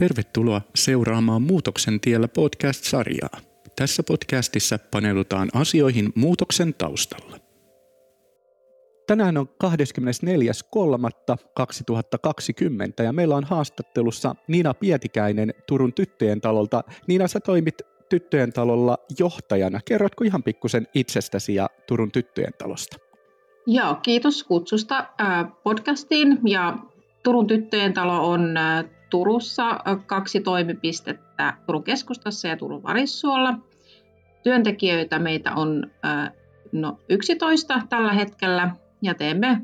Tervetuloa seuraamaan Muutoksen tiellä podcast-sarjaa. Tässä podcastissa paneudutaan asioihin muutoksen taustalla. Tänään on 24.3.2020 ja meillä on haastattelussa Niina Pietikäinen Turun tyttöjen talolta. Niina, sä toimit tyttöjen talolla johtajana. Kerrotko ihan pikkusen itsestäsi ja Turun tyttöjen talosta? Joo, kiitos kutsusta podcastiin. Ja Turun tyttöjen talo on Turussa kaksi toimipistettä Turun keskustassa ja Turun Varissuolla. Työntekijöitä meitä on no, 11 tällä hetkellä ja teemme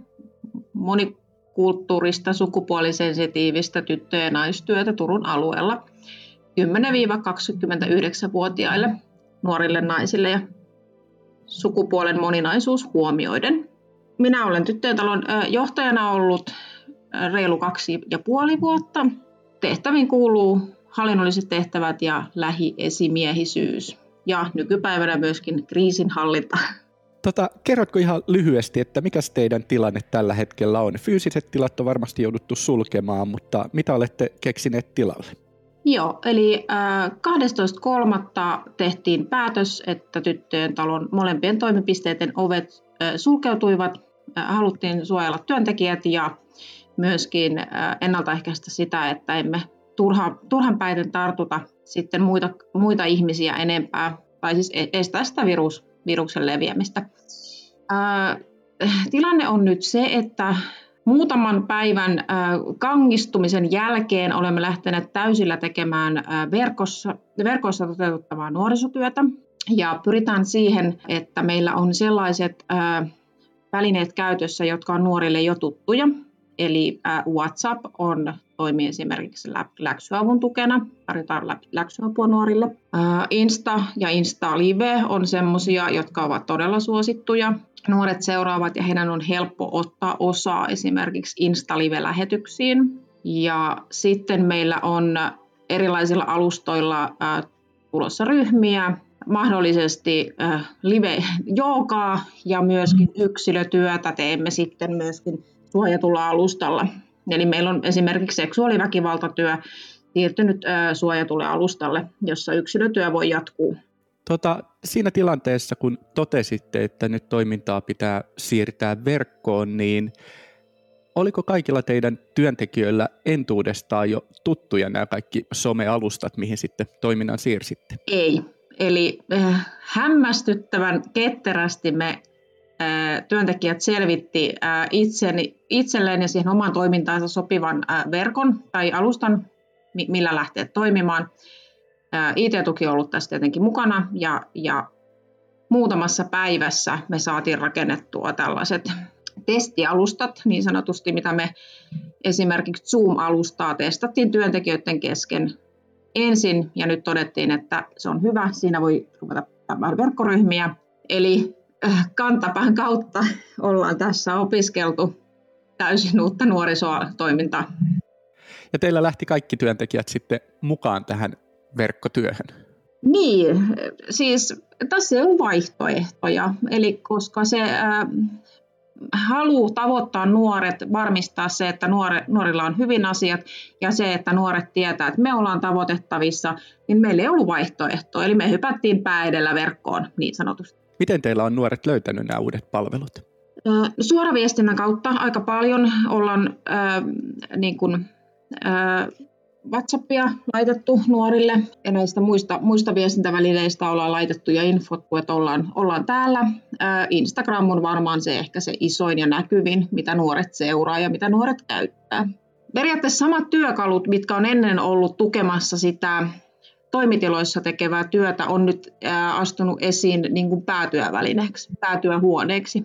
monikulttuurista, sukupuolisensitiivistä tyttö- ja naistyötä Turun alueella 10-29-vuotiaille nuorille naisille ja sukupuolen moninaisuus huomioiden. Minä olen tyttöjen talon johtajana ollut reilu kaksi ja puoli vuotta tehtäviin kuuluu hallinnolliset tehtävät ja lähiesimiehisyys ja nykypäivänä myöskin kriisinhallinta. Tota, kerrotko ihan lyhyesti, että mikä teidän tilanne tällä hetkellä on? Fyysiset tilat on varmasti jouduttu sulkemaan, mutta mitä olette keksineet tilalle? Joo, eli äh, 12.3. tehtiin päätös, että tyttöjen talon molempien toimipisteiden ovet äh, sulkeutuivat. Äh, haluttiin suojella työntekijät ja myöskin ennaltaehkäistä sitä, että emme turha, turhan päiten tartuta sitten muita, muita ihmisiä enempää, tai siis e-, estää sitä virus, viruksen leviämistä. Ää, tilanne on nyt se, että muutaman päivän ää, kangistumisen jälkeen olemme lähteneet täysillä tekemään ää, verkossa, verkossa toteuttavaa nuorisotyötä, ja pyritään siihen, että meillä on sellaiset ää, välineet käytössä, jotka on nuorille jo tuttuja. Eli WhatsApp on, toimii esimerkiksi läksyavun tukena, tarjotaan läksyapua nuorille. Insta ja Insta Live on semmoisia, jotka ovat todella suosittuja. Nuoret seuraavat ja heidän on helppo ottaa osaa esimerkiksi Insta Live-lähetyksiin. Ja sitten meillä on erilaisilla alustoilla tulossa ryhmiä, mahdollisesti live-joogaa ja myöskin yksilötyötä teemme sitten myöskin suojatulla alustalla. Eli meillä on esimerkiksi seksuaaliväkivaltatyö siirtynyt suojatulle alustalle, jossa yksilötyö voi jatkuu. Tota, siinä tilanteessa, kun totesitte, että nyt toimintaa pitää siirtää verkkoon, niin oliko kaikilla teidän työntekijöillä entuudestaan jo tuttuja nämä kaikki somealustat, mihin sitten toiminnan siirsitte? Ei. Eli äh, hämmästyttävän ketterästi me työntekijät selvitti itseni, itselleen ja siihen omaan toimintaansa sopivan verkon tai alustan, millä lähteä toimimaan. IT-tuki on ollut tässä tietenkin mukana ja, ja muutamassa päivässä me saatiin rakennettua tällaiset testialustat, niin sanotusti, mitä me esimerkiksi Zoom-alustaa testattiin työntekijöiden kesken ensin ja nyt todettiin, että se on hyvä, siinä voi ruveta verkkoryhmiä. Eli Äh, kantapään kautta ollaan tässä opiskeltu täysin uutta nuorisotoimintaa. Ja teillä lähti kaikki työntekijät sitten mukaan tähän verkkotyöhön? Niin, siis tässä ole vaihtoehtoja. Eli koska se äh, halu tavoittaa nuoret, varmistaa se, että nuore, nuorilla on hyvin asiat ja se, että nuoret tietää, että me ollaan tavoitettavissa, niin meillä ei ollut vaihtoehtoa. Eli me hypättiin pää edellä verkkoon niin sanotusti. Miten teillä on nuoret löytänyt nämä uudet palvelut? Suoraviestinnän kautta aika paljon ollaan äh, niin kuin, äh, WhatsAppia laitettu nuorille ja näistä muista, muista viestintävälineistä ollaan laitettu ja infot, että ollaan, ollaan täällä. Instagram on varmaan se ehkä se isoin ja näkyvin, mitä nuoret seuraa ja mitä nuoret käyttää. Periaatteessa samat työkalut, mitkä on ennen ollut tukemassa sitä toimitiloissa tekevää työtä on nyt astunut esiin niin kuin päätyövälineeksi, päätyöhuoneeksi.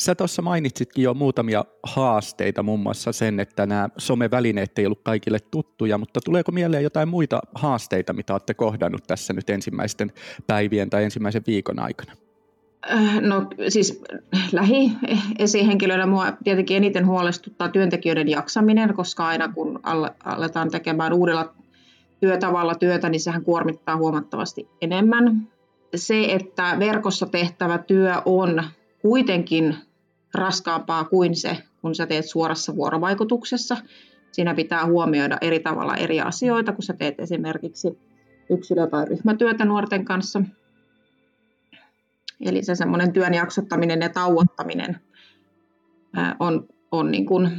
Sä tuossa mainitsitkin jo muutamia haasteita, muun muassa sen, että nämä somevälineet ei ollut kaikille tuttuja, mutta tuleeko mieleen jotain muita haasteita, mitä olette kohdannut tässä nyt ensimmäisten päivien tai ensimmäisen viikon aikana? No siis lähi-esihenkilöinä mua tietenkin eniten huolestuttaa työntekijöiden jaksaminen, koska aina kun aletaan tekemään uudella työtavalla työtä, niin sehän kuormittaa huomattavasti enemmän. Se, että verkossa tehtävä työ on kuitenkin raskaampaa kuin se, kun sä teet suorassa vuorovaikutuksessa, Siinä pitää huomioida eri tavalla eri asioita, kun sä teet esimerkiksi yksilö- tai ryhmätyötä nuorten kanssa. Eli se semmoinen työn jaksottaminen ja tauottaminen on, on niin kuin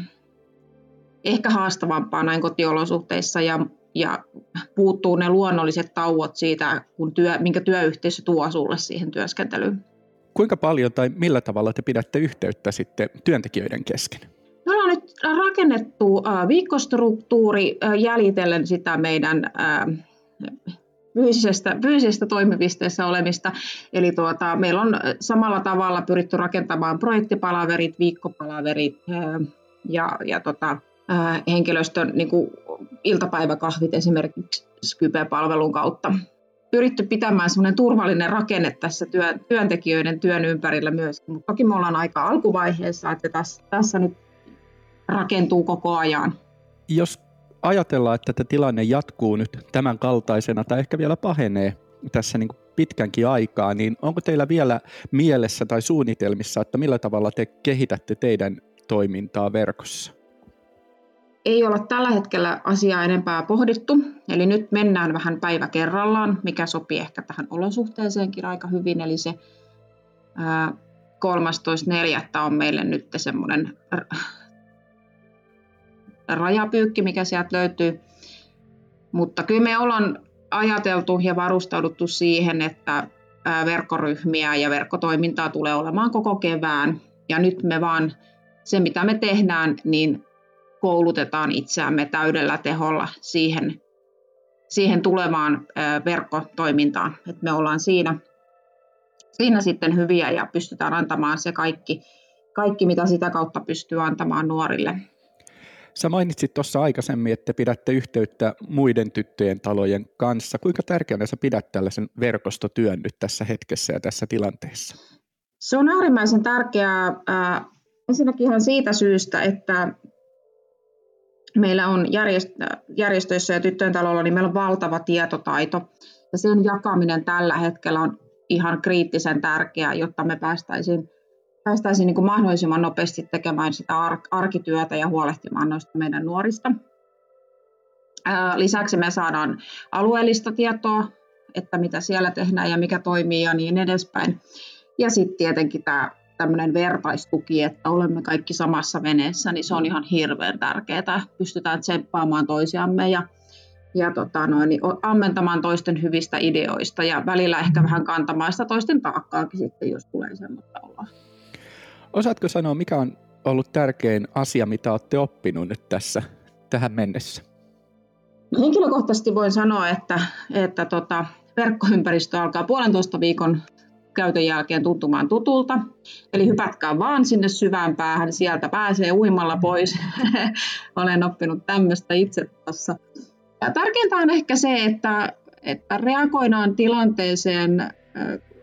ehkä haastavampaa näin kotiolosuhteissa ja, ja puuttuu ne luonnolliset tauot siitä, kun työ, minkä työyhteisö tuo sulle siihen työskentelyyn. Kuinka paljon tai millä tavalla te pidätte yhteyttä sitten työntekijöiden kesken? Me ollaan nyt rakennettu viikkostruktuuri jäljitellen sitä meidän fyysisestä, fyysisestä toimipisteessä olemista. Eli tuota, meillä on samalla tavalla pyritty rakentamaan projektipalaverit, viikkopalaverit ja, ja tota, henkilöstön niin kuin iltapäiväkahvit esimerkiksi Skype-palvelun kautta. Pyritty pitämään semmoinen turvallinen rakenne tässä työ, työntekijöiden työn ympärillä myös, mutta toki me ollaan aika alkuvaiheessa, että tässä, tässä nyt rakentuu koko ajan. Jos ajatellaan, että tämä tilanne jatkuu nyt tämän kaltaisena tai ehkä vielä pahenee tässä niin pitkänkin aikaa, niin onko teillä vielä mielessä tai suunnitelmissa, että millä tavalla te kehitätte teidän toimintaa verkossa? Ei olla tällä hetkellä asiaa enempää pohdittu, eli nyt mennään vähän päivä kerrallaan, mikä sopii ehkä tähän olosuhteeseenkin aika hyvin, eli se 13.4. on meille nyt semmoinen rajapyykki, mikä sieltä löytyy. Mutta kyllä me ollaan ajateltu ja varustauduttu siihen, että verkkoryhmiä ja verkkotoimintaa tulee olemaan koko kevään. Ja nyt me vaan se, mitä me tehdään, niin koulutetaan itseämme täydellä teholla siihen, siihen tulevaan verkkotoimintaan. Että me ollaan siinä, siinä sitten hyviä ja pystytään antamaan se kaikki, kaikki, mitä sitä kautta pystyy antamaan nuorille. Sä mainitsit tuossa aikaisemmin, että pidätte yhteyttä muiden tyttöjen talojen kanssa. Kuinka tärkeänä sä pidät tällaisen verkostotyön nyt tässä hetkessä ja tässä tilanteessa? Se on äärimmäisen tärkeää äh, ensinnäkin ihan siitä syystä, että meillä on järjestöissä ja tyttöjen talolla, niin meillä on valtava tietotaito. Ja sen jakaminen tällä hetkellä on ihan kriittisen tärkeää, jotta me päästäisiin päästäisiin niin kuin mahdollisimman nopeasti tekemään sitä arkityötä ja huolehtimaan noista meidän nuorista. Lisäksi me saadaan alueellista tietoa, että mitä siellä tehdään ja mikä toimii ja niin edespäin. Ja sitten tietenkin tämä tämmöinen vertaistuki, että olemme kaikki samassa veneessä, niin se on ihan hirveän tärkeää. Pystytään tseppaamaan toisiamme ja, ja tota noin, niin ammentamaan toisten hyvistä ideoista ja välillä ehkä vähän kantamaan sitä toisten taakkaakin sitten, jos tulee semmoista oloa. Osaatko sanoa, mikä on ollut tärkein asia, mitä olette oppinut nyt tässä tähän mennessä? No, henkilökohtaisesti voin sanoa, että, että tota, verkkoympäristö alkaa puolentoista viikon käytön jälkeen tuntumaan tutulta. Eli hypätkää vaan sinne syvään päähän, sieltä pääsee uimalla pois. Olen oppinut tämmöistä itse tässä. Ja tärkeintä on ehkä se, että, että reagoidaan tilanteeseen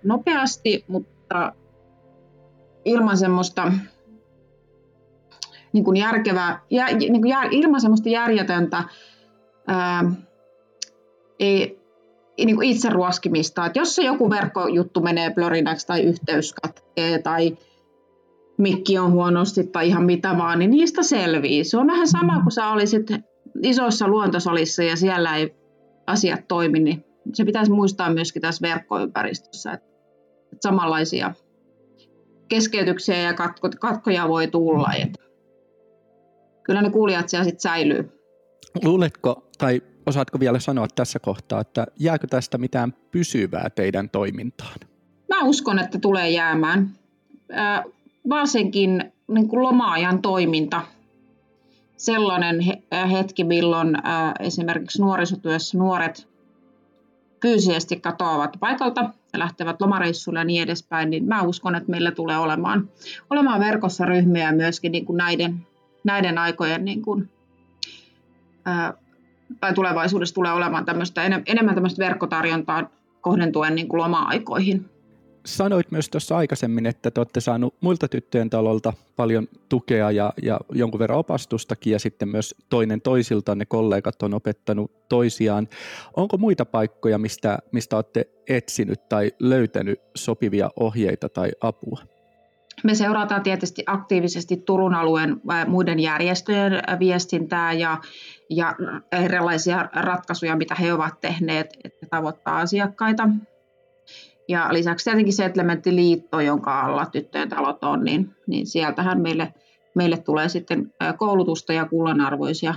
nopeasti, mutta ilman semmoista niin kuin järkevää, jä, niin kuin jär, ilman semmoista järjetöntä ää, ei, niin kuin itse ruoskimista. Että jos se joku verkkojuttu menee plörinäksi tai yhteys katkee tai mikki on huonosti tai ihan mitä vaan, niin niistä selvii. Se on vähän sama kuin sä olisit isossa luontosalissa ja siellä ei asiat toimi, niin se pitäisi muistaa myöskin tässä verkkoympäristössä, että samanlaisia keskeytyksiä ja katko, katkoja voi tulla. Et kyllä ne kuulijat siellä sitten säilyy. Luuletko, tai osaatko vielä sanoa tässä kohtaa, että jääkö tästä mitään pysyvää teidän toimintaan? Mä uskon, että tulee jäämään. Äh, varsinkin niin kuin loma-ajan toiminta. Sellainen hetki, milloin äh, esimerkiksi nuorisotyössä nuoret fyysisesti katoavat paikalta ja lähtevät lomareissuille ja niin edespäin, niin mä uskon, että meillä tulee olemaan, olemaan verkossa ryhmiä myöskin niin kuin näiden, näiden aikojen niin kuin, ää, tai tulevaisuudessa tulee olemaan tämmöistä, enemmän tämmöistä verkkotarjontaa kohdentuen niin kuin loma-aikoihin sanoit myös tuossa aikaisemmin, että te olette saaneet muilta tyttöjen talolta paljon tukea ja, ja jonkun verran opastustakin ja sitten myös toinen toisilta ne kollegat on opettanut toisiaan. Onko muita paikkoja, mistä, mistä olette etsinyt tai löytänyt sopivia ohjeita tai apua? Me seurataan tietysti aktiivisesti Turun alueen muiden järjestöjen viestintää ja, ja erilaisia ratkaisuja, mitä he ovat tehneet, että tavoittaa asiakkaita. Ja lisäksi tietenkin Settlementti-liitto, jonka alla tyttöjen talot on, niin, niin sieltähän meille, meille tulee sitten koulutusta ja kullanarvoisia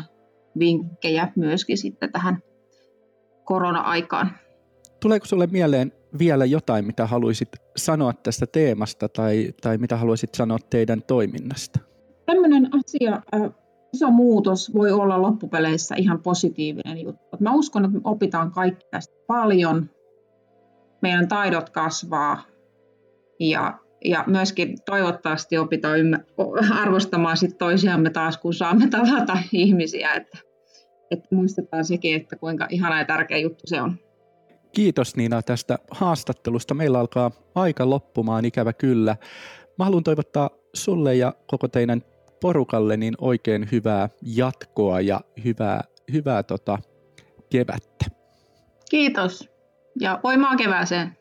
vinkkejä myöskin sitten tähän korona-aikaan. Tuleeko sinulle mieleen vielä jotain, mitä haluaisit sanoa tästä teemasta tai, tai mitä haluaisit sanoa teidän toiminnasta? Tämmöinen asia, iso muutos voi olla loppupeleissä ihan positiivinen juttu. Mä uskon, että me opitaan kaikki tästä paljon. Meidän taidot kasvaa ja, ja myöskin toivottavasti opitaan arvostamaan sit toisiamme taas, kun saamme tavata ihmisiä. Että, että muistetaan sekin, että kuinka ihana ja tärkeä juttu se on. Kiitos Niina tästä haastattelusta. Meillä alkaa aika loppumaan, ikävä kyllä. Mä haluan toivottaa sulle ja koko teidän porukalle niin oikein hyvää jatkoa ja hyvää, hyvää tota, kevättä. Kiitos ja voimaa kevääseen.